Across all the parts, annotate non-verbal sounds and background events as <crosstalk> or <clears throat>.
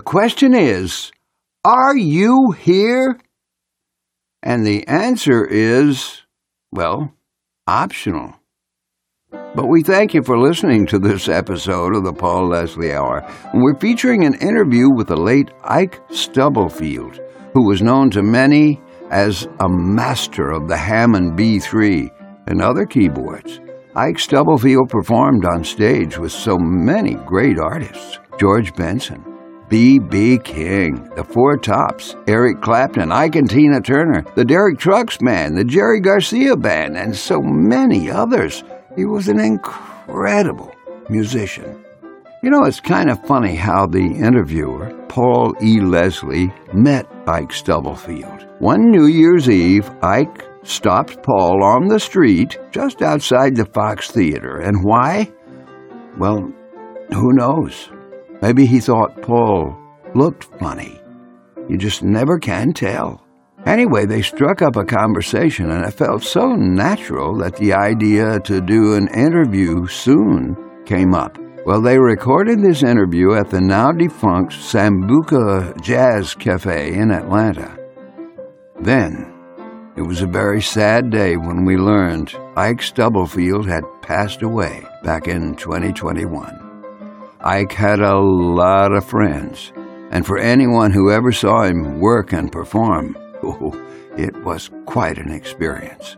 The question is, are you here? And the answer is, well, optional. But we thank you for listening to this episode of the Paul Leslie Hour. We're featuring an interview with the late Ike Stubblefield, who was known to many as a master of the Hammond B3 and other keyboards. Ike Stubblefield performed on stage with so many great artists George Benson, B.B. King, the Four Tops, Eric Clapton, Ike and Tina Turner, the Derek Trucks Band, the Jerry Garcia Band, and so many others. He was an incredible musician. You know, it's kind of funny how the interviewer, Paul E. Leslie, met Ike Stubblefield. One New Year's Eve, Ike stopped Paul on the street just outside the Fox Theater. And why? Well, who knows? Maybe he thought Paul looked funny. You just never can tell. Anyway, they struck up a conversation, and it felt so natural that the idea to do an interview soon came up. Well, they recorded this interview at the now defunct Sambuca Jazz Cafe in Atlanta. Then, it was a very sad day when we learned Ike Stubblefield had passed away back in 2021. Ike had a lot of friends, and for anyone who ever saw him work and perform, <laughs> oh, it was quite an experience.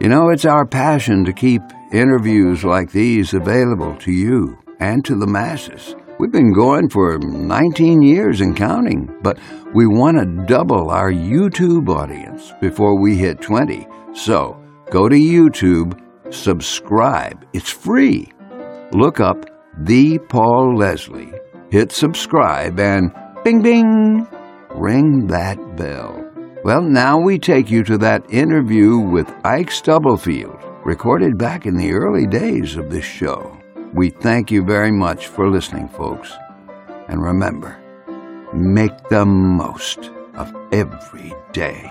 You know, it's our passion to keep interviews like these available to you and to the masses. We've been going for 19 years and counting, but we want to double our YouTube audience before we hit 20. So go to YouTube, subscribe. It's free. Look up The Paul Leslie, hit subscribe, and bing bing, ring that bell. Well, now we take you to that interview with Ike Stubblefield, recorded back in the early days of this show. We thank you very much for listening, folks. And remember, make the most of every day.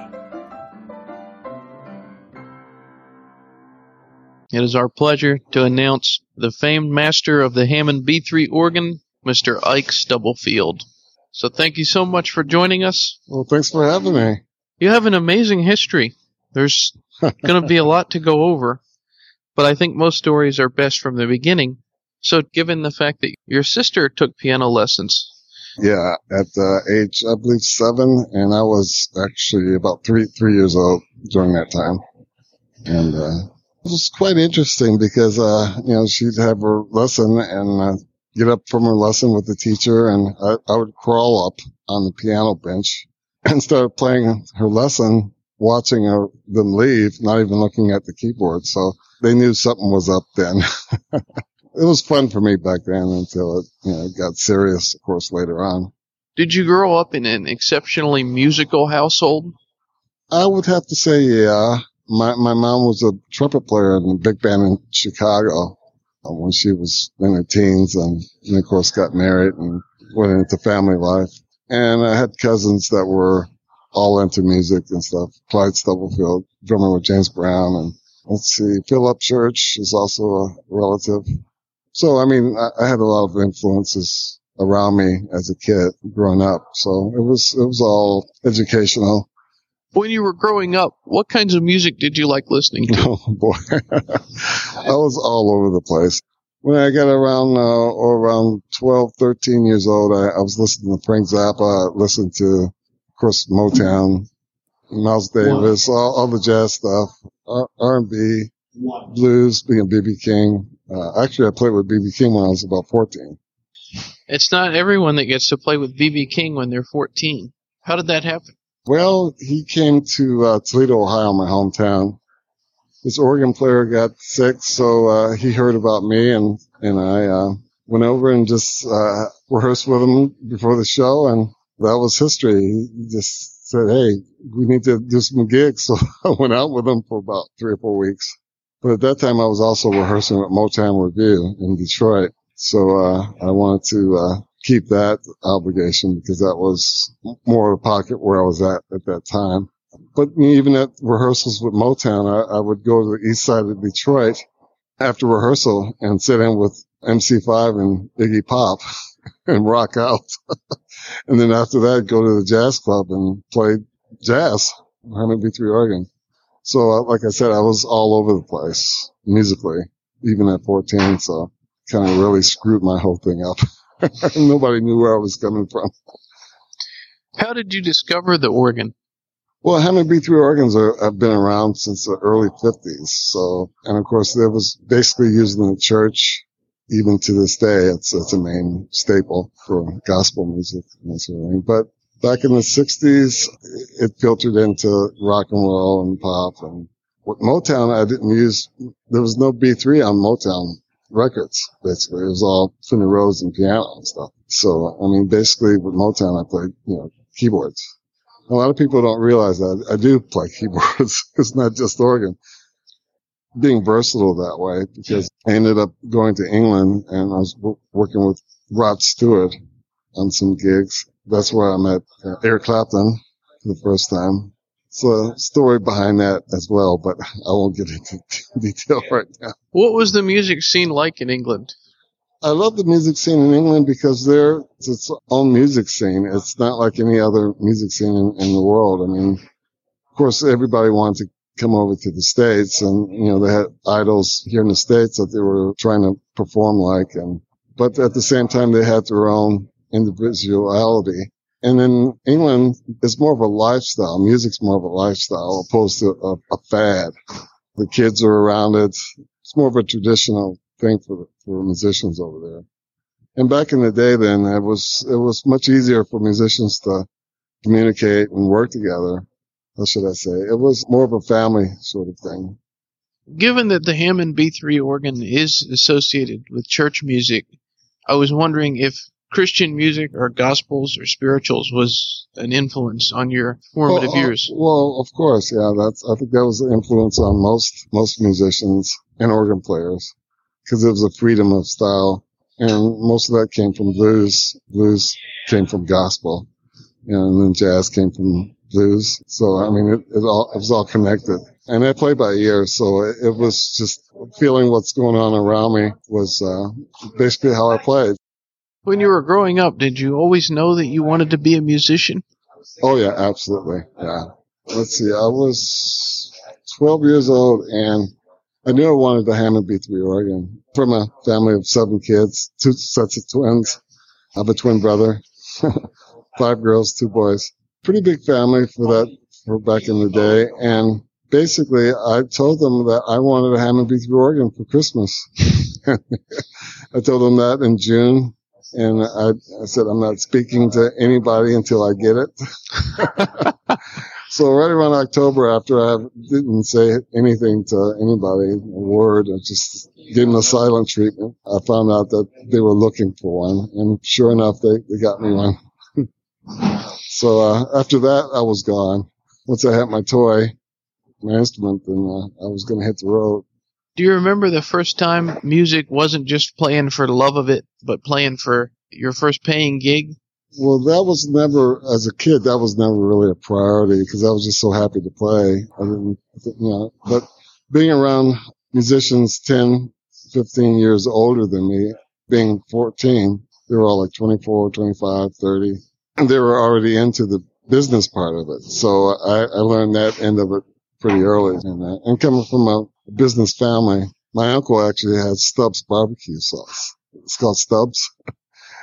It is our pleasure to announce the famed master of the Hammond B3 organ, Mr. Ike Stubblefield. So thank you so much for joining us. Well, thanks for having me. You have an amazing history. There's <laughs> going to be a lot to go over, but I think most stories are best from the beginning. So, given the fact that your sister took piano lessons, Yeah, at uh, age, I believe seven, and I was actually about three three years old during that time, and uh, it was quite interesting because uh, you know she'd have her lesson and uh, get up from her lesson with the teacher, and I, I would crawl up on the piano bench <laughs> and start playing her lesson, watching her, them leave, not even looking at the keyboard. So they knew something was up then. <laughs> it was fun for me back then until it you know got serious, of course, later on. did you grow up in an exceptionally musical household? I would have to say, yeah. My my mom was a trumpet player in a big band in Chicago uh, when she was in her teens, and, and of course got married and went into family life. And I had cousins that were all into music and stuff. Clyde Stubblefield, drummer with James Brown, and let's see, Philip Church is also a relative. So I mean, I, I had a lot of influences around me as a kid growing up. So it was it was all educational. When you were growing up, what kinds of music did you like listening to? Oh boy, <laughs> I was all over the place. When I got around, uh, or around 12, 13 years old, I, I was listening to Frank Zappa, I listened to, of course, Motown, Miles Davis, all, all the jazz stuff, R- R&B, blues, being BB King. Uh, actually, I played with BB King when I was about 14. It's not everyone that gets to play with BB King when they're 14. How did that happen? Well, he came to uh, Toledo, Ohio, my hometown. His organ player got sick, so uh, he heard about me, and and I uh, went over and just uh, rehearsed with him before the show, and that was history. He just said, "Hey, we need to do some gigs," <laughs> so I went out with him for about three or four weeks. But at that time, I was also rehearsing at Motown Revue in Detroit, so uh, I wanted to uh, keep that obligation because that was more of a pocket where I was at at that time. But even at rehearsals with Motown, I, I would go to the east side of Detroit after rehearsal and sit in with MC5 and Iggy Pop <laughs> and rock out. <laughs> and then after that, go to the jazz club and play jazz, Hammond B3 organ. So, uh, like I said, I was all over the place musically, even at 14. So kind of really screwed my whole thing up. <laughs> <laughs> Nobody knew where I was coming from. How did you discover the organ? Well, Hammond B3 organs are, have been around since the early 50s. So, and of course, it was basically used in the church. Even to this day, it's, it's a main staple for gospel music and that sort of thing. But back in the 60s, it filtered into rock and roll and pop. And with Motown, I didn't use, there was no B3 on Motown records, basically. It was all Fender Rhodes and piano and stuff. So, I mean, basically with Motown, I played, you know, keyboards. A lot of people don't realize that I do play <laughs> keyboards. it's not just organ. Being versatile that way because I ended up going to England and I was w- working with Rod Stewart on some gigs. That's where I met uh, Eric Clapton for the first time. So story behind that as well, but I won't get into <laughs> detail right now. What was the music scene like in England? I love the music scene in England because there it's its own music scene. It's not like any other music scene in, in the world. I mean, of course, everybody wanted to come over to the States and, you know, they had idols here in the States that they were trying to perform like. And, but at the same time, they had their own individuality. And in England, it's more of a lifestyle. Music's more of a lifestyle opposed to a, a fad. The kids are around it. It's more of a traditional thing for for musicians over there. And back in the day, then it was it was much easier for musicians to communicate and work together. How should I say? It was more of a family sort of thing. Given that the Hammond B3 organ is associated with church music, I was wondering if Christian music or gospels or spirituals was an influence on your formative well, uh, years. Well, of course, yeah. That's I think that was an influence on most most musicians and organ players because it was a freedom of style, and most of that came from blues. Blues came from gospel, and then jazz came from blues. So I mean, it, it all it was all connected. And I play by ear, so it, it was just feeling what's going on around me was uh, basically how I played. When you were growing up, did you always know that you wanted to be a musician? Oh yeah, absolutely. Yeah. Let's see. I was 12 years old and I knew I wanted the Hammond B3 organ from a family of seven kids, two sets of twins. I have a twin brother, <laughs> five girls, two boys. Pretty big family for that, for back in the day. And basically I told them that I wanted a Hammond B3 organ for Christmas. <laughs> I told them that in June and I, I, said, I'm not speaking to anybody until I get it. <laughs> so right around October, after I didn't say anything to anybody, a word, I just gave them a silent treatment. I found out that they were looking for one, and sure enough, they, they got me one. <laughs> so uh, after that, I was gone. Once I had my toy, my instrument, then uh, I was going to hit the road. Do you remember the first time music wasn't just playing for the love of it, but playing for your first paying gig? Well, that was never, as a kid, that was never really a priority because I was just so happy to play. I didn't, you know, but being around musicians 10, 15 years older than me, being 14, they were all like 24, 25, 30, and they were already into the business part of it. So I, I learned that end of it pretty early that. And coming from a business family, my uncle actually had Stubbs barbecue sauce. It's called Stubbs.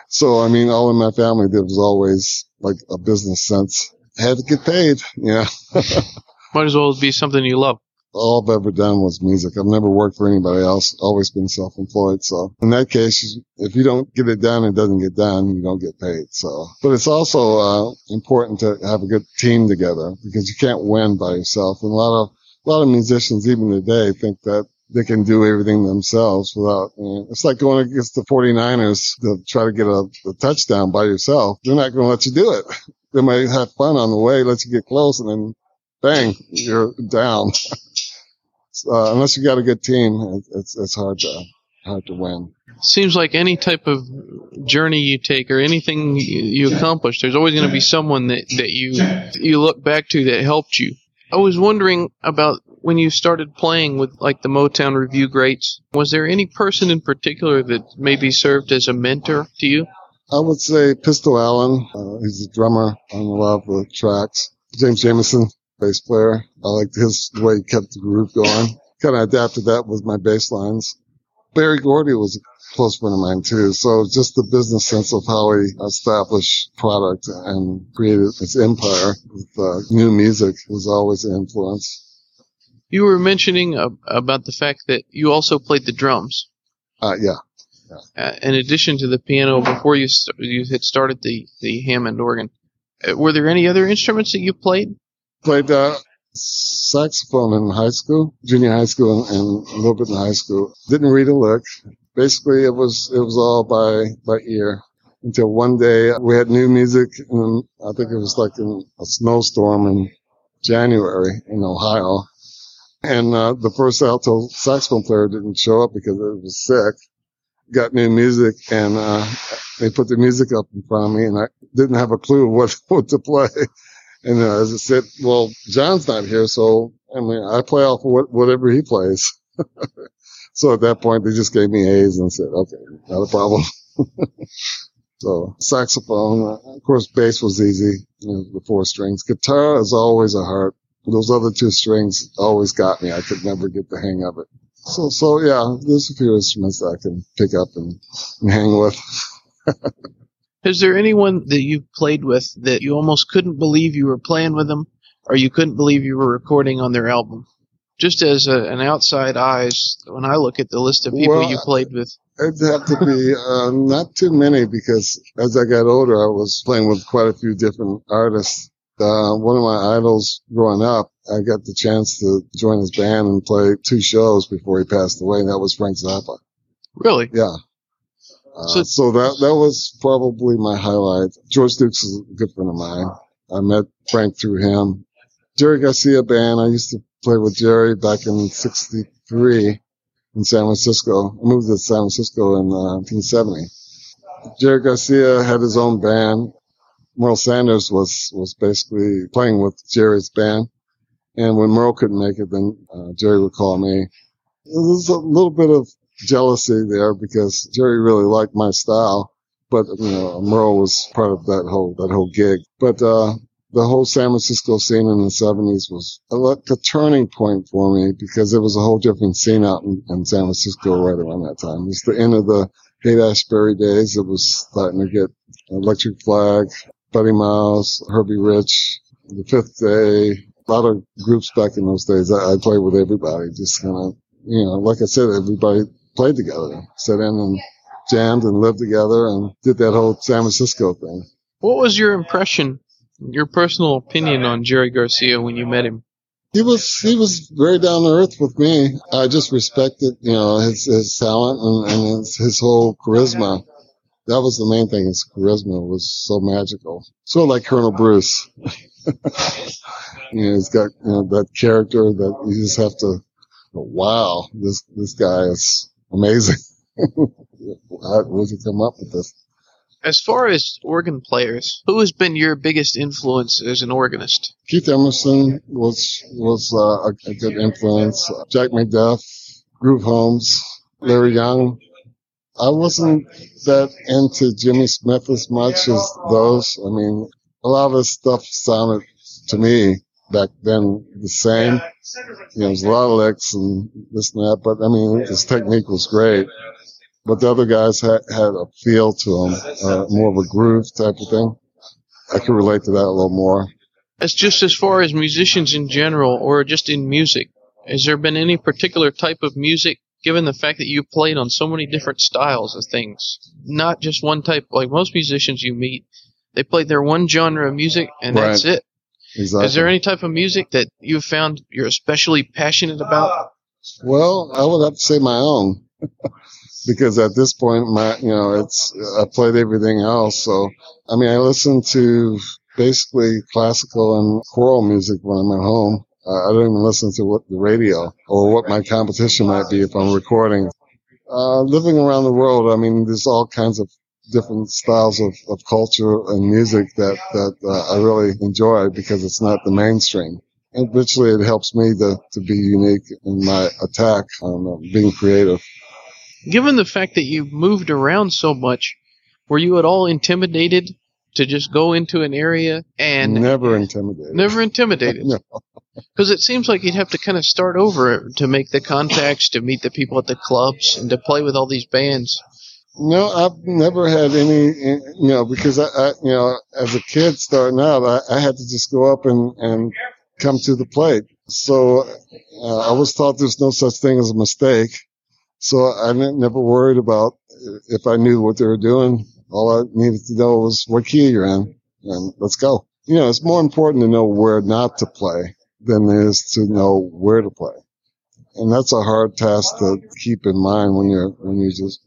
so, I mean, all in my family, there was always like a business sense. Had to get paid, yeah. <laughs> Might as well be something you love all I've ever done was music. I've never worked for anybody else, always been self-employed. So in that case, if you don't get it done, it doesn't get done, you don't get paid. So, but it's also, uh, important to have a good team together because you can't win by yourself. And a lot of, a lot of musicians even today think that they can do everything themselves without, you know, it's like going against the 49ers to try to get a, a touchdown by yourself. They're not going to let you do it. <laughs> They might have fun on the way, let you get close and then bang, you're down. <laughs> uh, unless you got a good team, it's it's hard to hard to win. Seems like any type of journey you take or anything you accomplish, there's always going to be someone that, that you you look back to that helped you. I was wondering about when you started playing with like the Motown Revue greats. Was there any person in particular that maybe served as a mentor to you? I would say Pistol Allen. Uh, he's a drummer on a lot of the tracks. James Jamerson, bass player. I liked his way he kept the groove going. Kind of adapted that with my bass lines. Berry Gordy was a close friend of mine too. So just the business sense of how he established product and created its empire with uh, new music was always an influence. You were mentioning uh, about the fact that you also played the drums. Uh, yeah. Uh, in addition to the piano, before you st- you had started the the Hammond organ, uh, were there any other instruments that you played? Played uh, saxophone in high school, junior high school, and, and a little bit in high school. Didn't read a lick. Basically, it was it was all by by ear. Until one day we had new music, and I think it was like in a snowstorm in January in Ohio, and uh, the first alto saxophone player didn't show up because it was sick got new music and uh, they put the music up in front of me and I didn't have a clue <laughs> what, what to play. And uh, as I said, well, John's not here, so I mean, I play off of what, whatever he plays. <laughs> so at that point, they just gave me A's and said, okay, not a problem. <laughs> so saxophone, of course, bass was easy, you know, the four strings. Guitar is always a heart. Those other two strings always got me. I could never get the hang of it. So, so yeah, there's a few instruments that I can pick up and, and hang with. <laughs> Is there anyone that you've played with that you almost couldn't believe you were playing with them, or you couldn't believe you were recording on their album? Just as a, an outside eyes, when I look at the list of people Well, you played with, It'd have to be uh, not too many because as I got older, I was playing with quite a few different artists. Uh, one of my idols growing up, I got the chance to join his band and play two shows before he passed away, and that was Frank Zappa. really, Yeah. Uh, So- so, that that was probably my highlight. George Dukes is a good friend of mine. I met Frank through him. Jerry Garcia band. I used to play with Jerry back in '63 in San Francisco. I moved to San Francisco in uh, 1970. Jerry Garcia had his own band. Merl Saunders was was basically playing with Jerry's band. And when Merl couldn't make it, then uh, Jerry would call me. There was a little bit of jealousy there because Jerry really liked my style, but you know Merl was part of that whole that whole gig. But uh, the whole San Francisco scene in the '70s was like a turning point for me because it was a whole different scene out in, in San Francisco right around that time. It was the end of the Haight Ashbury days. It was starting to get Electric Flag, Buddy Miles, Herbie Rich, The Fifth Day. A lot of groups back in those days. I, I played with everybody, just kind of, you know, like I said, everybody played together, sat in and jammed and lived together and did that whole San Francisco thing. what was your impression, your personal opinion on Jerry Garcia when you met him? He was he was very down to earth with me. I just respected, you know, his his talent and, and his, his whole charisma. That was the main thing. His charisma was so magical. Sort of like Colonel Bruce. <laughs> you know, he's got you know that character that you just have to. Wow, this this guy is amazing. <laughs> How would you come up with this? As far as organ players, who has been your biggest influence as an organist? Keith Emerson was was uh, a, a good influence. Jack McDuff, Groove Holmes, Larry Young. I wasn't that into Jimmy Smith as much as those. I mean, a lot of his stuff sounded to me back then the same. You know, there's a lot of licks and this and that, but I mean, his technique was great. But the other guys had, had a feel to them, uh, more of a groove type of thing. I could relate to that a little more. As just as far as musicians in general, or just in music, has there been any particular type of music, given the fact that you played on so many different styles of things, not just one type? Like most musicians you meet, they play their one genre of music and that's it. Exactly. Is there any type of music that you've found you're especially passionate about? Well, I would have to say my own. <laughs> because at this point, my, you know, it's, I played everything else. So, I mean, I listen to basically classical and choral music when I'm at home. Uh, I don't even listen to what the radio or what my competition might be if I'm recording. Uh, living around the world, I mean, there's all kinds of different styles of, of culture and music that, that uh, I really enjoy because it's not the mainstream. And eventually it helps me to, to be unique in my attack on uh, being creative. Given the fact that you've moved around so much, Were you at all intimidated to just go into an area and never intimidated. never intimidated? <laughs> No. Because it seems like you'd have to kind of start over to make the contacts, to meet the people at the clubs, and to play with all these bands. No, I've never had any, you know, because I, I you know, as a kid starting out, I, I had to just go up and, and come to the plate. So uh, I was taught there's no such thing as a mistake. So I never worried about if I knew what they were doing. All I needed to know was what key you're in and let's go. You know, it's more important to know where not to play than it is to know where to play. And that's a hard task to keep in mind when you're, when you're just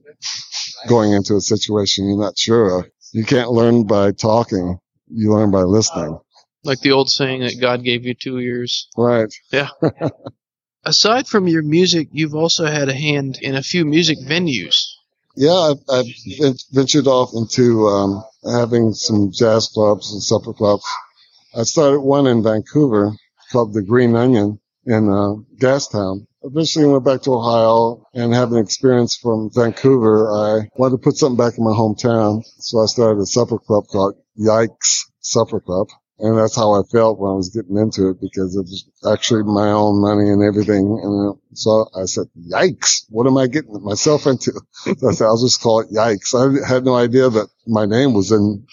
going into a situation you're not sure of. You can't learn by talking. You learn by listening. Like the old saying that God gave you two ears. Right. Yeah. <laughs> Aside from your music, you've also had a hand in a few music venues. Yeah, I've, I've ventured off into um, having some jazz clubs and supper clubs. I started one in Vancouver called the Green Onion in uh, Gastown. Eventually went back to Ohio and having experience from Vancouver, I wanted to put something back in my hometown. So I started a supper club called Yikes Supper Club. And that's how I felt when I was getting into it because it was actually my own money and everything. And uh, so I said, yikes, what am I getting myself into? So I said, I'll just call it yikes. I had no idea that my name was in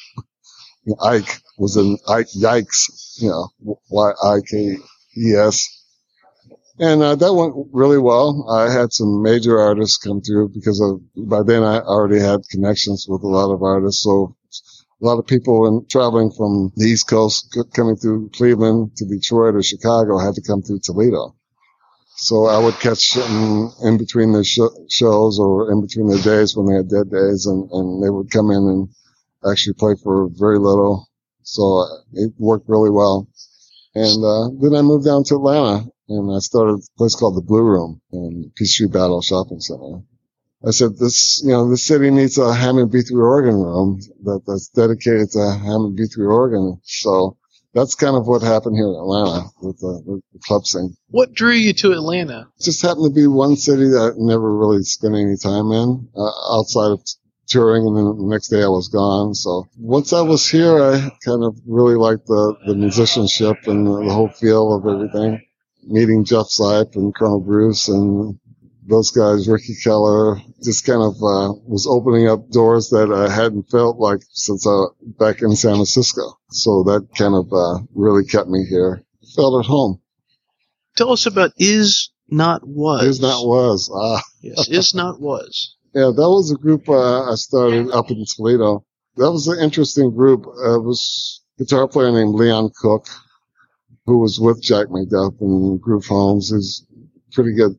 Ike was in Ike, yikes, you know, Y-I-K-E-S. And uh, that went really well. I had some major artists come through because of, by then I already had connections with a lot of artists. So a lot of people in, traveling from the East Coast coming through Cleveland to Detroit or Chicago had to come through Toledo. So I would catch them in between their sh- shows or in between their days when they had dead days and, and they would come in and actually play for very little. So it worked really well. And, uh, then I moved down to Atlanta and I started a place called the Blue Room in Peachtree Battle Shopping Center. I said, this, you know, the city needs a Hammond B3 organ room that, that's dedicated to Hammond B3 organ. So that's kind of what happened here in Atlanta with the, with the club scene. What drew you to Atlanta? It just happened to be one city that I never really spent any time in, uh, outside of touring and then the next day I was gone. So once I was here, I kind of really liked the, the musicianship and the, the whole feel of everything. Meeting Jeff Sipe and Colonel Bruce and those guys, Ricky Keller, just kind of uh, was opening up doors that I hadn't felt like since uh, back in San Francisco. So that kind of uh, really kept me here. Felt at home. Tell us about Is Not Was. Is not was. Ah, Yes, Is Not Was. <laughs> yeah, that was a group uh, I started up in Toledo. That was an interesting group. Uh, it was a guitar player named Leon Cook, who was with Jack McDuff and Groove Holmes. He's pretty good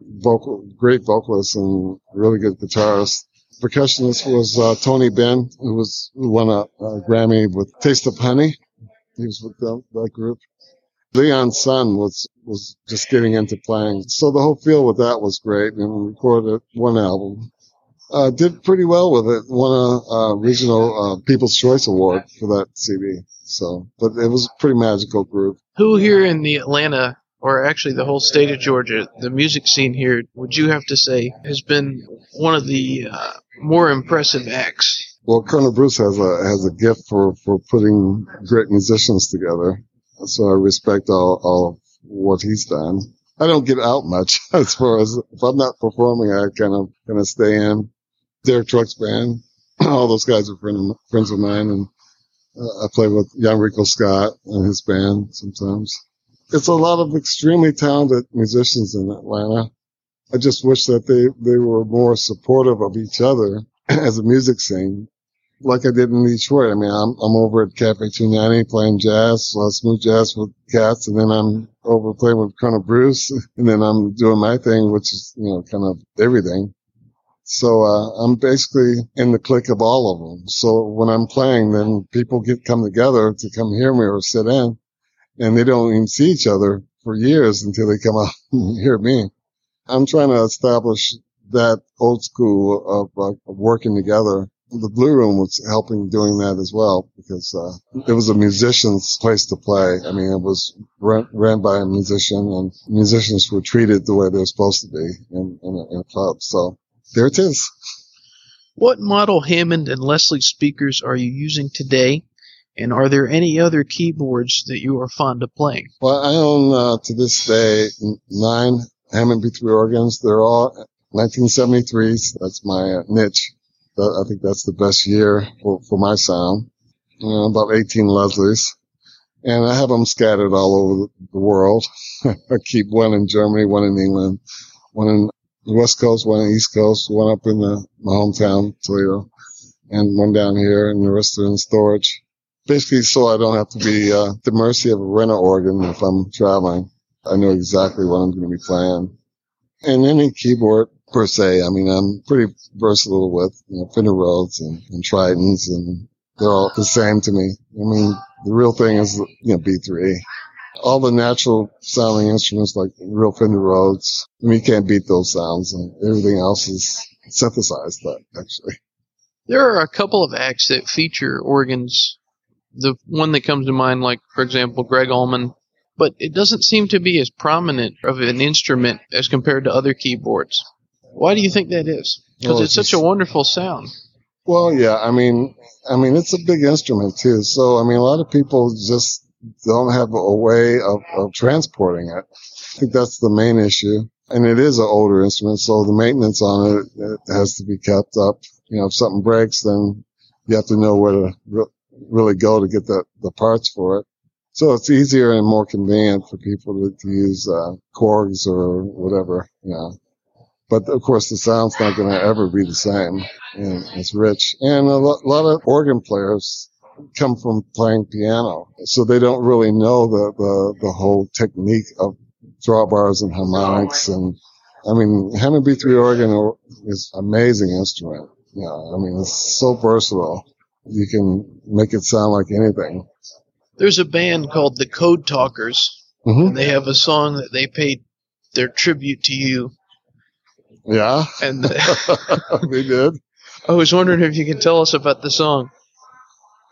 vocal, great vocalist and really good guitarist. Percussionist was uh, Tony Ben, who was who won a, a Grammy with Taste of Honey. He was with that group. Leon's son was was just getting into playing, so the whole feel with that was great, and recorded one album. Uh, did pretty well with it. Won a, a regional uh, People's Choice Award for that CD. So, but it was a pretty magical group. Who here in the Atlanta, or actually the whole state of Georgia, the music scene here, would you have to say has been one of the uh, more impressive acts? Well, Colonel Bruce has a has a gift for for putting great musicians together. So I respect all all of what he's done. I don't get out much <laughs> as far as if I'm not performing, I kind of kind of stay in. Derek Trucks band, <clears throat> all those guys are friend, friends of mine, and I play with Yonrico Scott and his band sometimes. It's a lot of extremely talented musicians in Atlanta. I just wish that they, they were more supportive of each other <clears throat> as a music scene, like I did in Detroit. I mean, I'm, I'm over at Cafe 290 playing jazz, smooth jazz with cats, and then I'm over playing with Colonel Bruce, <laughs> and then I'm doing my thing, which is, you know, kind of everything. So, uh, I'm basically in the clique of all of them. So when I'm playing, then people get come together to come hear me or sit in, and they don't even see each other for years until they come <laughs> out and hear me. I'm trying to establish that old school of, uh, of working together. The Blue Room was helping doing that as well because uh, it was a musician's place to play. I mean, it was run, ran by a musician, and musicians were treated the way they're supposed to be in, in, a, in a club. So there it is. What model Hammond and Leslie speakers are you using today? And are there any other keyboards that you are fond of playing? Well, I own uh, to this day nine Hammond B3 organs. They're all 1973s. That's my uh, niche. I think that's the best year for, for my sound. Uh, about 18 Leslie's. And I have them scattered all over the world. <laughs> I keep one in Germany, one in England, one in West Coast, one East Coast, one up in the, my hometown, Toledo, and one down here, and the rest are in storage. Basically, so I don't have to be uh, the mercy of a rental organ if I'm traveling. I know exactly what I'm going to be playing. And any keyboard per se, I mean, I'm pretty versatile with you know, Fender Rhodes and, and Tritons, and they're all the same to me. I mean, the real thing is, you know, B3 all the natural sounding instruments like real Fender Rhodes. I mean, you can't beat those sounds and everything else is synthesized, but actually. There are a couple of acts that feature organs. The one that comes to mind, like, for example, Gregg Allman, but it doesn't seem to be as prominent of an instrument as compared to other keyboards. Why do you think that is? Because well, it's, it's such a wonderful sound. Well, yeah, I mean, I mean, it's a big instrument too. So, I mean, a lot of people just don't have a way of, of transporting it. I think that's the main issue. And it is an older instrument, so the maintenance on it, it has to be kept up. You know, if something breaks, then you have to know where to re- really go to get the, the parts for it. So it's easier and more convenient for people to, to use uh, Korgs or whatever, you know. But of course, the sound's not going to ever be the same. And it's rich. And a lo- lot of organ players come from playing piano, so they don't really know the the, the whole technique of drawbars and harmonics. And I mean, Hammond B3 organ is amazing instrument. Yeah, I mean, it's so versatile. You can make it sound like anything. There's a band called the Code Talkers, mm-hmm. and they have a song that they paid their tribute to you. Yeah, and <laughs> they did. <laughs> I was wondering if you can tell us about the song.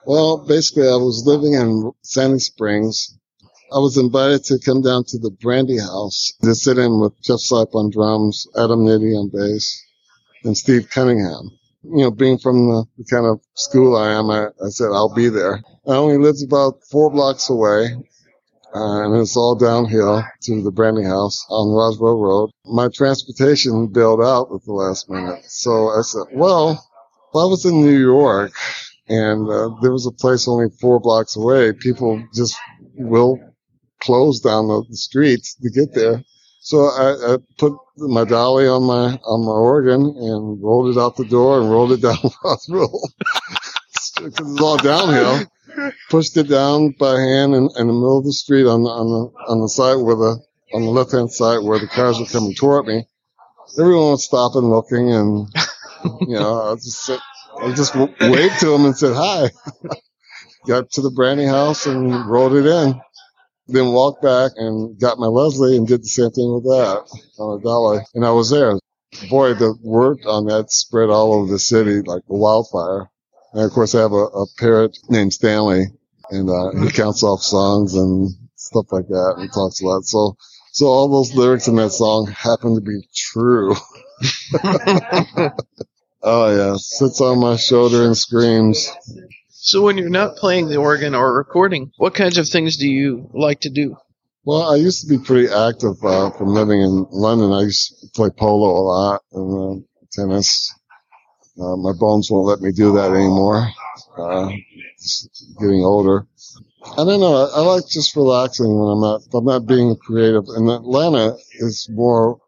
Well, basically, I was living in Sandy Springs. I was invited to come down to the Brandy House to sit in with Jeff Sipe on drums, Adam Nitti on bass, and Steve Cunningham. You know, being from the, the kind of school I am, I, I, said I'll be there. I only lived about four blocks away, uh, and it's all downhill to the Brandy House on Roswell Road. My transportation bailed out at the last minute, so I said, well, if I was in New York, and uh, there was a place only four blocks away. People just will close down the, the streets to get there. So I, I, put my dolly on my on my organ and rolled it out the door and rolled it <laughs> down Roswell because <laughs> it's all downhill. Pushed it down by hand in, in, the middle of the street on the on the on the side where the on the left hand side where the cars were coming toward me. Everyone was stopping, looking, and you know I was just sit, I just waved to him and said hi. <laughs> got to the Brandy house and rolled it in. Then walked back and got my Leslie and did the same thing with that on a dolly. And I was there. Boy, the word on that spread all over the city like a wildfire. And of course, I have a, a parrot named Stanley, and uh, he counts off songs and stuff like that, and talks a lot. So, so all those lyrics in that song happen to be true. <laughs> <laughs> Oh yeah, sits on my shoulder and screams. So when you're not playing the organ or recording, what kinds of things do you like to do? Well, I used to be pretty active uh, from living in London. I used to play polo a lot and uh, tennis. Uh, my bones won't let me do that anymore. Uh, getting older. I don't know. I, I, like just relaxing when I'm not. I'm not being creative. And Atlanta is more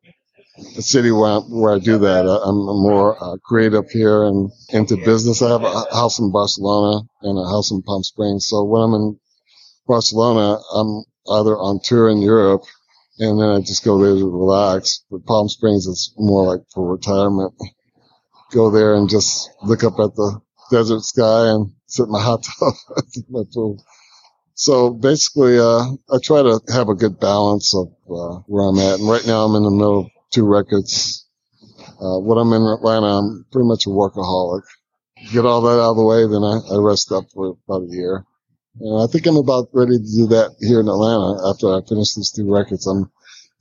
the city where I, where I do that. I, am more uh, creative here and into business. I have a house in Barcelona and a house in Palm Springs. So when I'm in Barcelona, I'm either on tour in Europe and then I just go there to relax. But Palm Springs is more like for retirement. Go there and just look up at the desert sky and sit in my hot tub <laughs> my pool. So basically, uh, I try to have a good balance of uh, where I'm at. And right now I'm in the middle of two records. Uh, when I'm in Atlanta, I'm pretty much a workaholic. Get all that out of the way, then I, I rest up for about a year. And I think I'm about ready to do that here in Atlanta after I finish these two records. I'm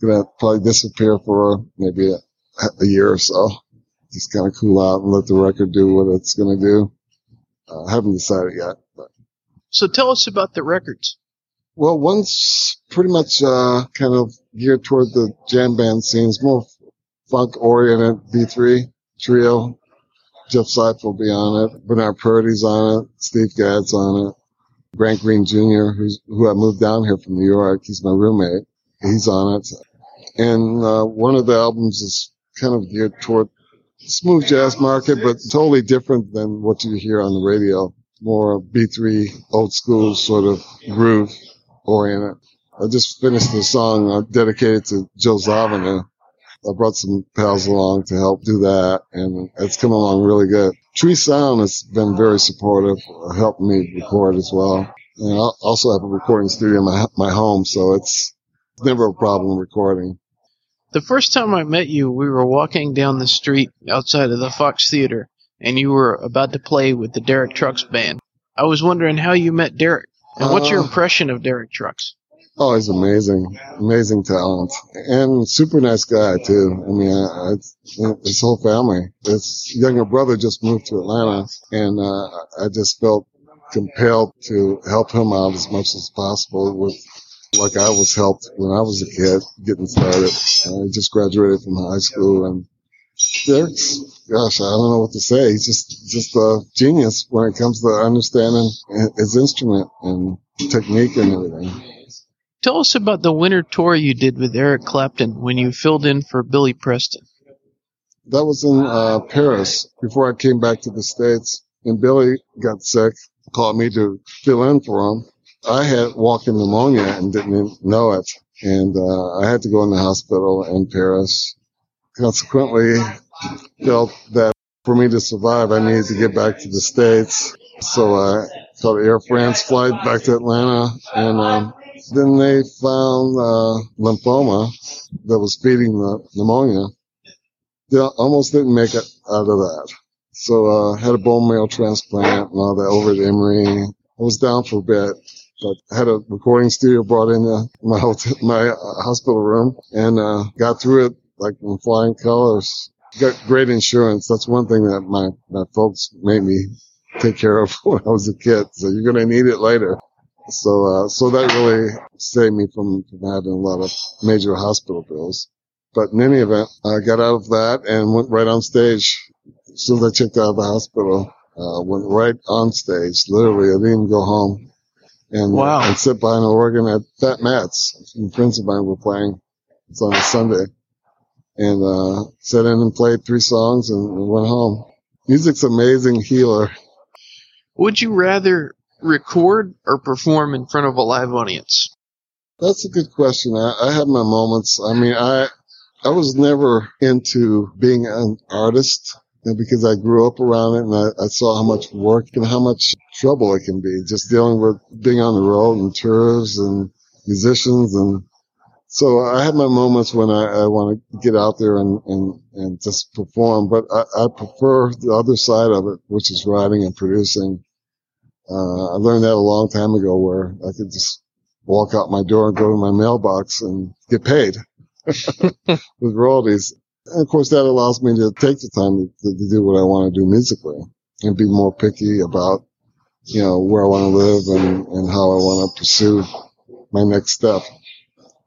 gonna probably disappear for maybe a, a year or so. just kind of cool out and let the record do what it's to do. Uh, I haven't decided yet. But. So tell us about the records. Well, one's pretty much uh, kind of geared toward the jam band scenes, more funk oriented B3 trio. Jeff Sipe will be on it. Bernard Purdie's on it. Steve Gadd's on it. Grant Green Jr., who's, who I moved down here from New York. He's my roommate. He's on it. And uh, one of the albums is kind of geared toward smooth jazz market, but totally different than what you hear on the radio. More B3 old school sort of groove oriented. I just finished the song uh, dedicated to Joe Zawinul. I brought some pals along to help do that, and it's come along really good. Tree Sound has been very supportive, helped me record as well. And I also have a recording studio in my, my home, so it's never a problem recording. The first time I met you, we were walking down the street outside of the Fox Theater, and you were about to play with the Derek Trucks band. I was wondering how you met Derek, and what's your Uh, impression of Derek Trucks? Oh, he's amazing, amazing talent, and super nice guy too. I mean, I, I, his whole family. His younger brother just moved to Atlanta, and uh, I just felt compelled to help him out as much as possible with, like I was helped when I was a kid getting started. Uh, he just graduated from high school, and Derek's, gosh, I don't know what to say. He's just just a genius when it comes to understanding his instrument and technique and everything. Tell us about the winter tour you did with Eric Clapton when you filled in for Billy Preston. that was in uh, Paris before I came back to the States. And Billy got sick, called me to fill in for him. I had walking pneumonia and didn't know it. And uh, I had to go in the hospital in Paris. Consequently, felt that for me to survive, I needed to get back to the States. So I caught an Air France flight back to Atlanta. And um, then they found uh, lymphoma that was feeding the pneumonia yeah, almost didn't make it out of that. So uh, had a bone marrow transplant and all that over at Emory. I was down for a bit, but had a recording studio brought in my hotel, my uh, hospital room and uh, got through it like in flying colors. Got great insurance. That's one thing that my my folks made me take care of <laughs> when I was a kid. So you're gonna need it later. So uh, so that really saved me from, from having a lot of major hospital bills. But in any event, I got out of that and went right on stage. As soon as I checked out of the hospital, uh, went right on stage. Literally, I didn't even go home. And, Wow. and sit behind an organ at Fat Matt's. Some friends of mine were playing. It's on a Sunday. And, uh, sat in and played three songs and, went home. Music's amazing healer. Would you rather record or perform in front of a live audience? That's a good question. I, I have my moments. I mean, I, I was never into being an artist because I grew up around it and I, I saw how much work and how much trouble it can be just dealing with being on the road and tours and musicians. And so I have my moments when I, I want to get out there and, and, and just perform, but I, I prefer the other side of it, which is writing and producing. Uh, I learned that a long time ago where I could just walk out my door and go to my mailbox and get paid <laughs> with royalties. And of course, that allows me to take the time to, to do what I want to do musically and be more picky about, you know, where I want to live and, and how I want to pursue my next step.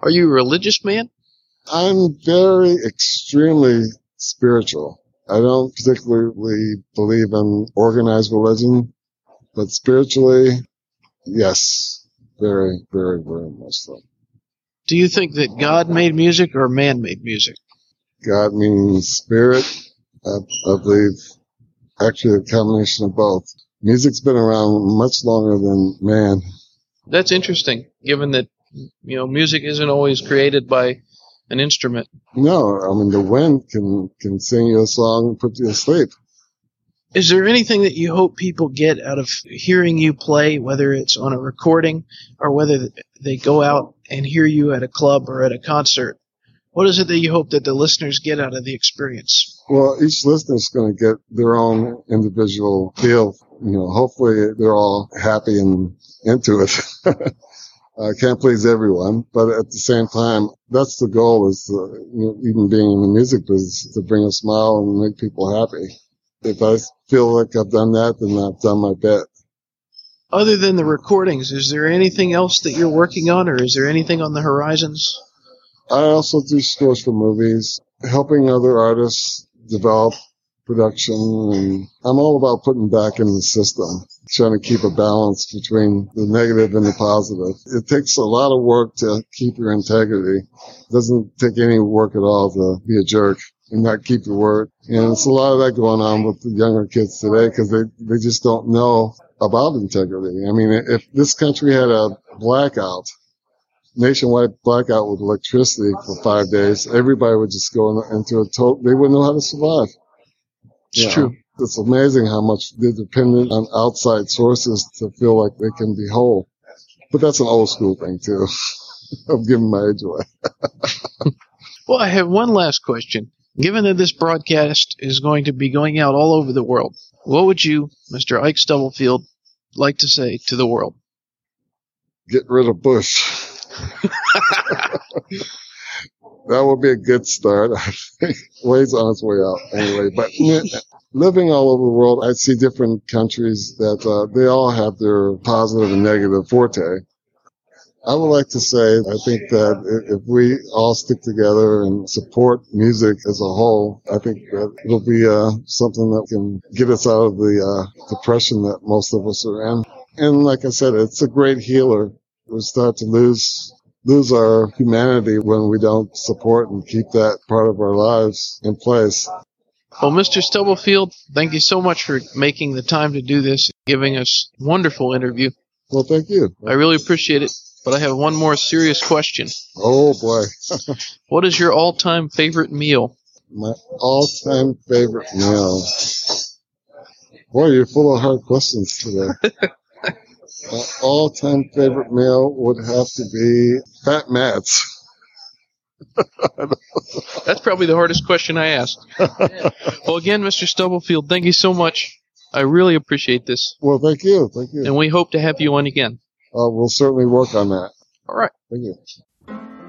Are you a religious man? I'm very extremely spiritual. I don't particularly believe in organized religion, but spiritually, yes, very, very, very much so. Do you think that God made music or man made music? God means spirit. I, I believe actually a combination of both. Music's been around much longer than man. That's interesting, given that you know music isn't always created by an instrument. No, I mean the wind can can sing you a song and put you to sleep. Is there anything that you hope people get out of hearing you play, whether it's on a recording or whether they go out and hear you at a club or at a concert? What is it that you hope that the listeners get out of the experience? Well, each listener's going to get their own individual feel. You know, hopefully they're all happy and into it. <laughs> I can't please everyone, but at the same time, that's the goal is to, you know, even being in the music business to bring a smile and make people happy. If I feel like I've done that, then I've done my bit. Other than the recordings, is there anything else that you're working on or is there anything on the horizons? I also do scores for movies, helping other artists develop production and I'm all about putting back in the system, trying to keep a balance between the negative and the positive. It takes a lot of work to keep your integrity. It doesn't take any work at all to be a jerk and not keep your word. And it's a lot of that going on with the younger kids today because they, they just don't know about integrity. I mean, if this country had a blackout, nationwide blackout with electricity for five days, everybody would just go into a total, they wouldn't know how to survive. It's Yeah. true. It's amazing how much they're dependent on outside sources to feel like they can be whole. But that's an old school thing too. <laughs> I'm giving my age away. <laughs> Well, I have one last question. Given that this broadcast is going to be going out all over the world, what would you, Mr. Ike Stubblefield, like to say to the world? Get rid of Bush. <laughs> that would be a good start. <laughs> I think ways on its way out anyway. But living all over the world, I see different countries that uh, they all have their positive and negative forte. I would like to say, I think that if we all stick together and support music as a whole, I think that it'll be uh, something that can get us out of the uh, depression that most of us are in. And like I said, it's a great healer. We start to lose lose our humanity when we don't support and keep that part of our lives in place. Well, Mr. Stubblefield, thank you so much for making the time to do this, and giving us a wonderful interview. Well, thank you. I really appreciate it. But I have one more serious question. Oh boy, <laughs> What is your all-time favorite meal? my all-time favorite meal. Boy, you're full of hard questions today. <laughs> my all-time favorite meal would have to be Fat Matt's. <laughs> That's probably the hardest question I asked. <laughs> well, again, Mr. Stubblefield, thank you so much. I really appreciate this, Well, thank you, thank you. and we hope to have you on again. Uh, we'll certainly work on that. All right. Thank you.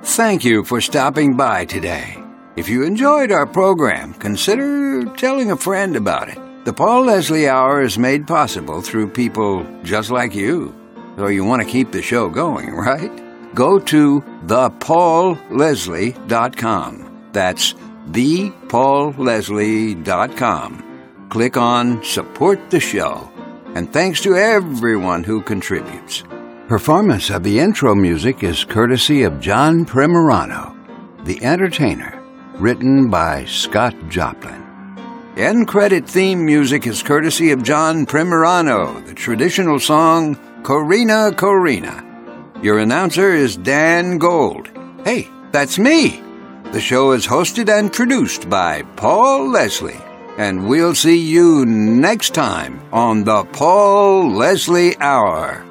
Thank you for stopping by today. If you enjoyed our program, consider telling a friend about it. The Paul Leslie Hour is made possible through people just like you. So you want to keep the show going, <laughs> right? Go to thepaulleslie.com. That's thepaulleslie.com. Click on Support the Show. And thanks to everyone who contributes. Performance of the intro music is courtesy of John Primorano, The Entertainer, written by Scott Joplin. End credit theme music is courtesy of John Primorano, the traditional song Corina Corina. Your announcer is Dan Gold. Hey, that's me. The show is hosted and produced by Paul Leslie. And we'll see you next time on the Paul Leslie Hour.